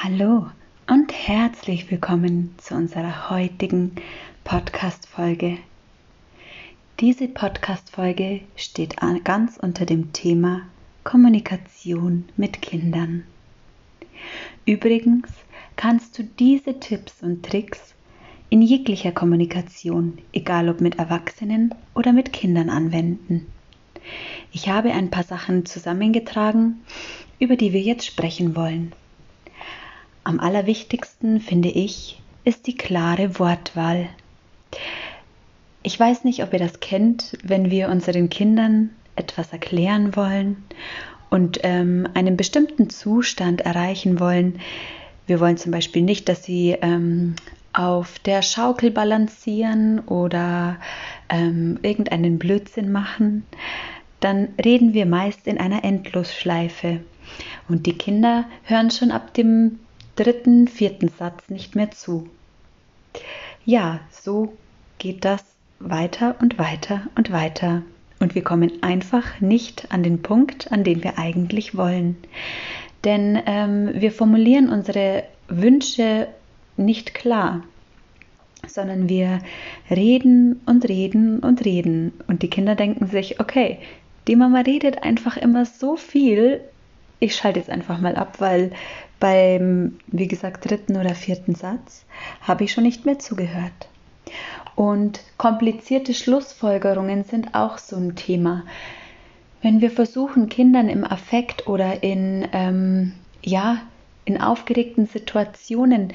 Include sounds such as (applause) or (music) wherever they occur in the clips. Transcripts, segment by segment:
Hallo und herzlich willkommen zu unserer heutigen Podcast-Folge. Diese Podcast-Folge steht ganz unter dem Thema Kommunikation mit Kindern. Übrigens kannst du diese Tipps und Tricks in jeglicher Kommunikation, egal ob mit Erwachsenen oder mit Kindern, anwenden. Ich habe ein paar Sachen zusammengetragen, über die wir jetzt sprechen wollen. Am allerwichtigsten, finde ich, ist die klare Wortwahl. Ich weiß nicht, ob ihr das kennt, wenn wir unseren Kindern etwas erklären wollen und ähm, einen bestimmten Zustand erreichen wollen. Wir wollen zum Beispiel nicht, dass sie ähm, auf der Schaukel balancieren oder ähm, irgendeinen Blödsinn machen. Dann reden wir meist in einer Endlosschleife. Und die Kinder hören schon ab dem dritten, vierten Satz nicht mehr zu. Ja, so geht das weiter und weiter und weiter. Und wir kommen einfach nicht an den Punkt, an den wir eigentlich wollen. Denn ähm, wir formulieren unsere Wünsche nicht klar, sondern wir reden und reden und reden. Und die Kinder denken sich, okay, die Mama redet einfach immer so viel, ich schalte jetzt einfach mal ab, weil beim, wie gesagt, dritten oder vierten Satz habe ich schon nicht mehr zugehört. Und komplizierte Schlussfolgerungen sind auch so ein Thema. Wenn wir versuchen, Kindern im Affekt oder in, ähm, ja, in aufgeregten Situationen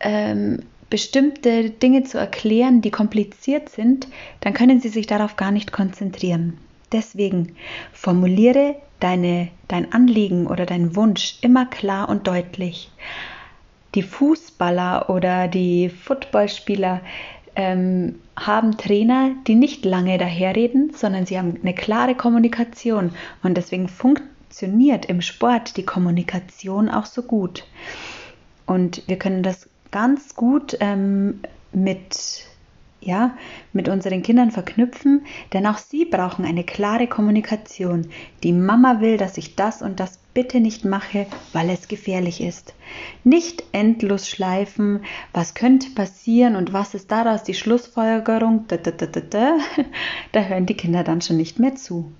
ähm, bestimmte Dinge zu erklären, die kompliziert sind, dann können sie sich darauf gar nicht konzentrieren. Deswegen formuliere deine, dein Anliegen oder dein Wunsch immer klar und deutlich. Die Fußballer oder die Footballspieler ähm, haben Trainer, die nicht lange daherreden, sondern sie haben eine klare Kommunikation und deswegen funktioniert im Sport die Kommunikation auch so gut. Und wir können das ganz gut ähm, mit ja, mit unseren Kindern verknüpfen, denn auch sie brauchen eine klare Kommunikation. Die Mama will, dass ich das und das bitte nicht mache, weil es gefährlich ist. Nicht endlos schleifen, was könnte passieren und was ist daraus die Schlussfolgerung, da, da, da, da, da (laughs) hören die Kinder dann schon nicht mehr zu.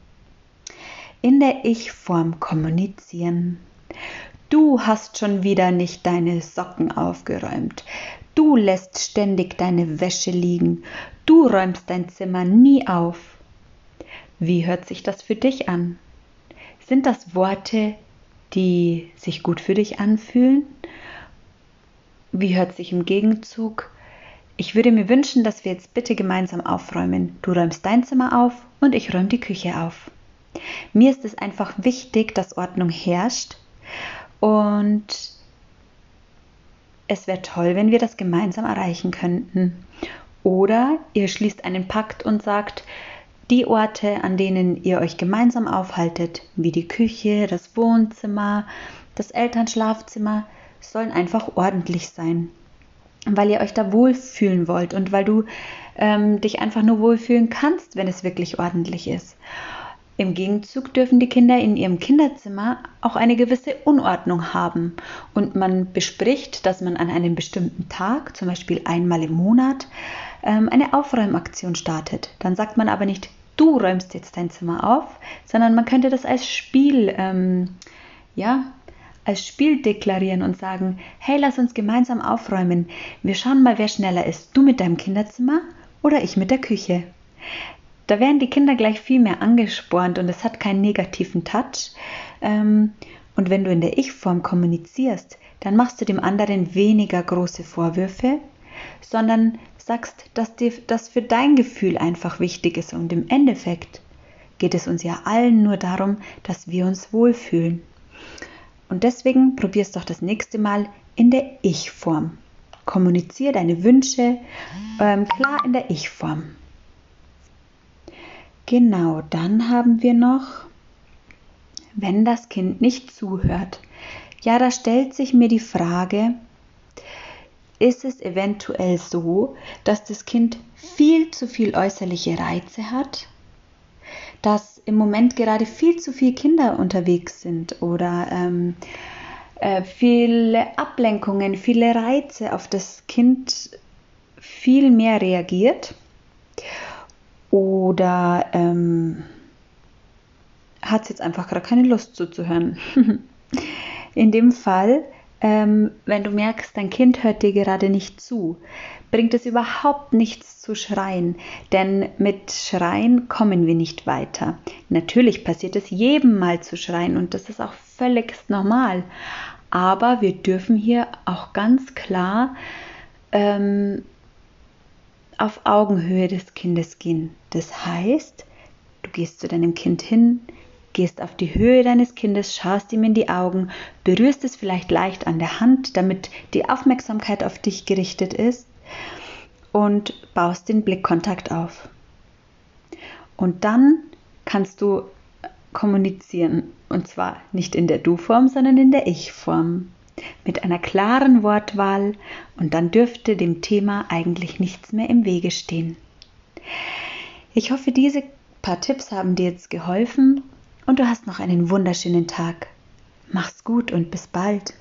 In der Ich-Form kommunizieren. Du hast schon wieder nicht deine Socken aufgeräumt. Du lässt ständig deine Wäsche liegen. Du räumst dein Zimmer nie auf. Wie hört sich das für dich an? Sind das Worte, die sich gut für dich anfühlen? Wie hört sich im Gegenzug? Ich würde mir wünschen, dass wir jetzt bitte gemeinsam aufräumen. Du räumst dein Zimmer auf und ich räume die Küche auf. Mir ist es einfach wichtig, dass Ordnung herrscht und es wäre toll, wenn wir das gemeinsam erreichen könnten. Oder ihr schließt einen Pakt und sagt, die Orte, an denen ihr euch gemeinsam aufhaltet, wie die Küche, das Wohnzimmer, das Elternschlafzimmer, sollen einfach ordentlich sein, weil ihr euch da wohlfühlen wollt und weil du ähm, dich einfach nur wohlfühlen kannst, wenn es wirklich ordentlich ist. Im Gegenzug dürfen die Kinder in ihrem Kinderzimmer auch eine gewisse Unordnung haben und man bespricht, dass man an einem bestimmten Tag, zum Beispiel einmal im Monat, ähm, eine Aufräumaktion startet. Dann sagt man aber nicht, du räumst jetzt dein Zimmer auf, sondern man könnte das als Spiel, ähm, ja, als Spiel deklarieren und sagen, hey, lass uns gemeinsam aufräumen. Wir schauen mal, wer schneller ist. Du mit deinem Kinderzimmer oder ich mit der Küche. Da werden die Kinder gleich viel mehr angespornt und es hat keinen negativen Touch. Ähm, und wenn du in der Ich-Form kommunizierst, dann machst du dem anderen weniger große Vorwürfe, sondern sagst, dass dir das für dein Gefühl einfach wichtig ist. Und im Endeffekt geht es uns ja allen nur darum, dass wir uns wohlfühlen. Und deswegen probierst doch das nächste Mal in der Ich-Form. Kommuniziere deine Wünsche ähm, klar in der Ich-Form. Genau, dann haben wir noch, wenn das Kind nicht zuhört. Ja, da stellt sich mir die Frage, ist es eventuell so, dass das Kind viel zu viel äußerliche Reize hat? Dass im Moment gerade viel zu viele Kinder unterwegs sind oder ähm, äh, viele Ablenkungen, viele Reize auf das Kind viel mehr reagiert oder ähm, hat es jetzt einfach gerade keine Lust zuzuhören. (laughs) In dem Fall, ähm, wenn du merkst, dein Kind hört dir gerade nicht zu, bringt es überhaupt nichts zu schreien, denn mit Schreien kommen wir nicht weiter. Natürlich passiert es jedem mal zu schreien und das ist auch völlig normal, aber wir dürfen hier auch ganz klar ähm, auf Augenhöhe des Kindes gehen. Das heißt, du gehst zu deinem Kind hin, gehst auf die Höhe deines Kindes, schaust ihm in die Augen, berührst es vielleicht leicht an der Hand, damit die Aufmerksamkeit auf dich gerichtet ist und baust den Blickkontakt auf. Und dann kannst du kommunizieren und zwar nicht in der Du-Form, sondern in der Ich-Form mit einer klaren Wortwahl und dann dürfte dem Thema eigentlich nichts mehr im Wege stehen. Ich hoffe, diese paar Tipps haben dir jetzt geholfen und du hast noch einen wunderschönen Tag. Mach's gut und bis bald.